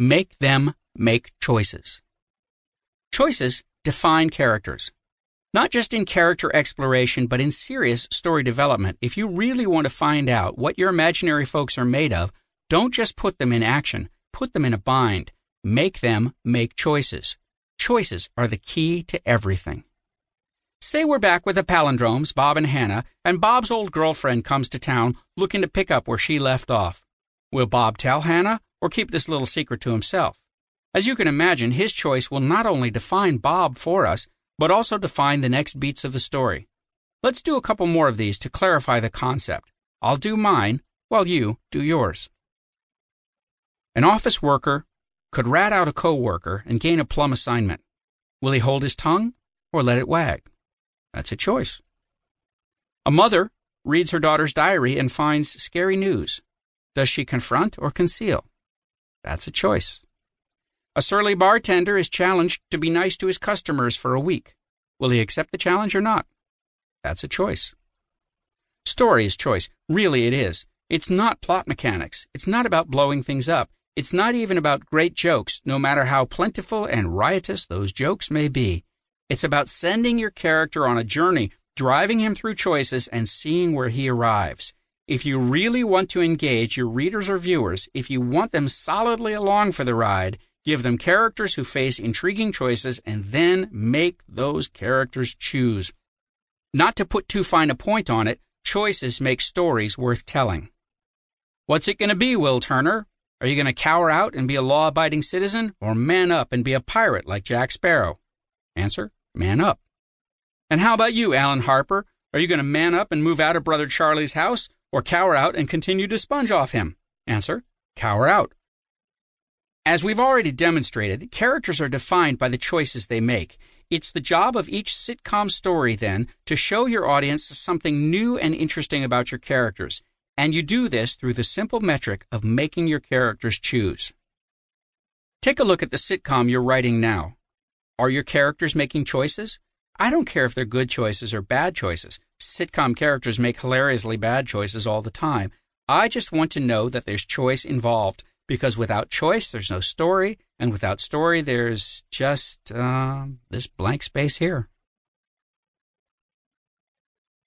Make them make choices. Choices define characters. Not just in character exploration, but in serious story development. If you really want to find out what your imaginary folks are made of, don't just put them in action, put them in a bind. Make them make choices. Choices are the key to everything. Say we're back with the palindromes, Bob and Hannah, and Bob's old girlfriend comes to town looking to pick up where she left off. Will Bob tell Hannah or keep this little secret to himself? As you can imagine, his choice will not only define Bob for us, but also define the next beats of the story. Let's do a couple more of these to clarify the concept. I'll do mine while you do yours. An office worker could rat out a coworker and gain a plum assignment. Will he hold his tongue or let it wag? That's a choice. A mother reads her daughter's diary and finds scary news. Does she confront or conceal? That's a choice. A surly bartender is challenged to be nice to his customers for a week. Will he accept the challenge or not? That's a choice. Story is choice. Really, it is. It's not plot mechanics. It's not about blowing things up. It's not even about great jokes, no matter how plentiful and riotous those jokes may be. It's about sending your character on a journey, driving him through choices, and seeing where he arrives. If you really want to engage your readers or viewers, if you want them solidly along for the ride, Give them characters who face intriguing choices and then make those characters choose. Not to put too fine a point on it, choices make stories worth telling. What's it going to be, Will Turner? Are you going to cower out and be a law abiding citizen or man up and be a pirate like Jack Sparrow? Answer Man up. And how about you, Alan Harper? Are you going to man up and move out of Brother Charlie's house or cower out and continue to sponge off him? Answer Cower out. As we've already demonstrated, characters are defined by the choices they make. It's the job of each sitcom story, then, to show your audience something new and interesting about your characters. And you do this through the simple metric of making your characters choose. Take a look at the sitcom you're writing now. Are your characters making choices? I don't care if they're good choices or bad choices. Sitcom characters make hilariously bad choices all the time. I just want to know that there's choice involved because without choice, there's no story, and without story, there's just uh, this blank space here.